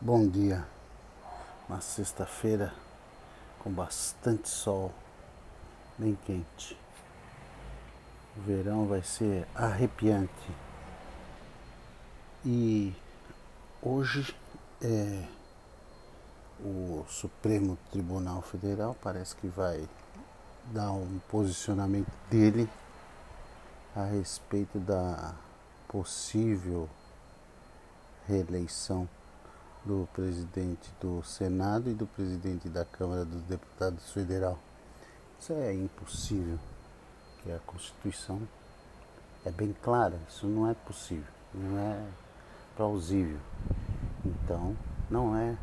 Bom dia, uma sexta-feira com bastante sol, bem quente. O verão vai ser arrepiante. E hoje é o Supremo Tribunal Federal parece que vai dar um posicionamento dele a respeito da possível reeleição do presidente do Senado e do presidente da Câmara dos Deputados Federal. Isso é impossível, que a Constituição é bem clara, isso não é possível, não é plausível. Então, não é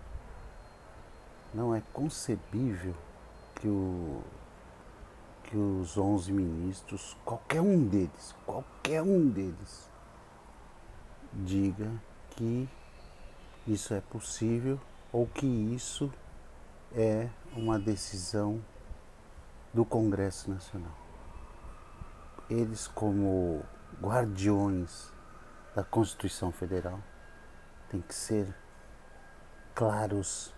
não é concebível que o que os 11 ministros, qualquer um deles, qualquer um deles diga que isso é possível ou que isso é uma decisão do Congresso Nacional. Eles, como guardiões da Constituição Federal, têm que ser claros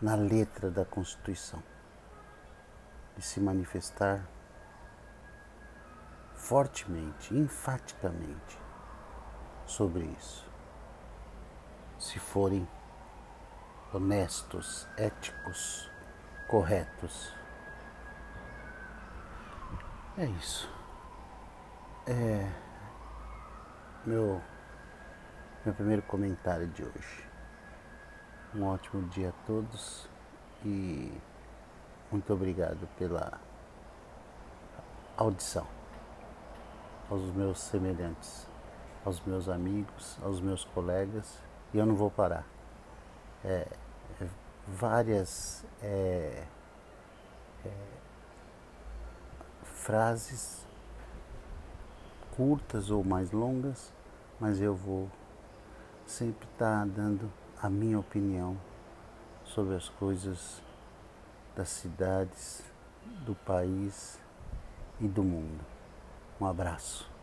na letra da Constituição e se manifestar fortemente, enfaticamente sobre isso se forem honestos, éticos, corretos. É isso. É meu meu primeiro comentário de hoje. Um ótimo dia a todos e muito obrigado pela audição aos meus semelhantes, aos meus amigos, aos meus colegas e eu não vou parar. É, várias é, é, frases curtas ou mais longas, mas eu vou sempre estar tá dando a minha opinião sobre as coisas das cidades, do país e do mundo. Um abraço.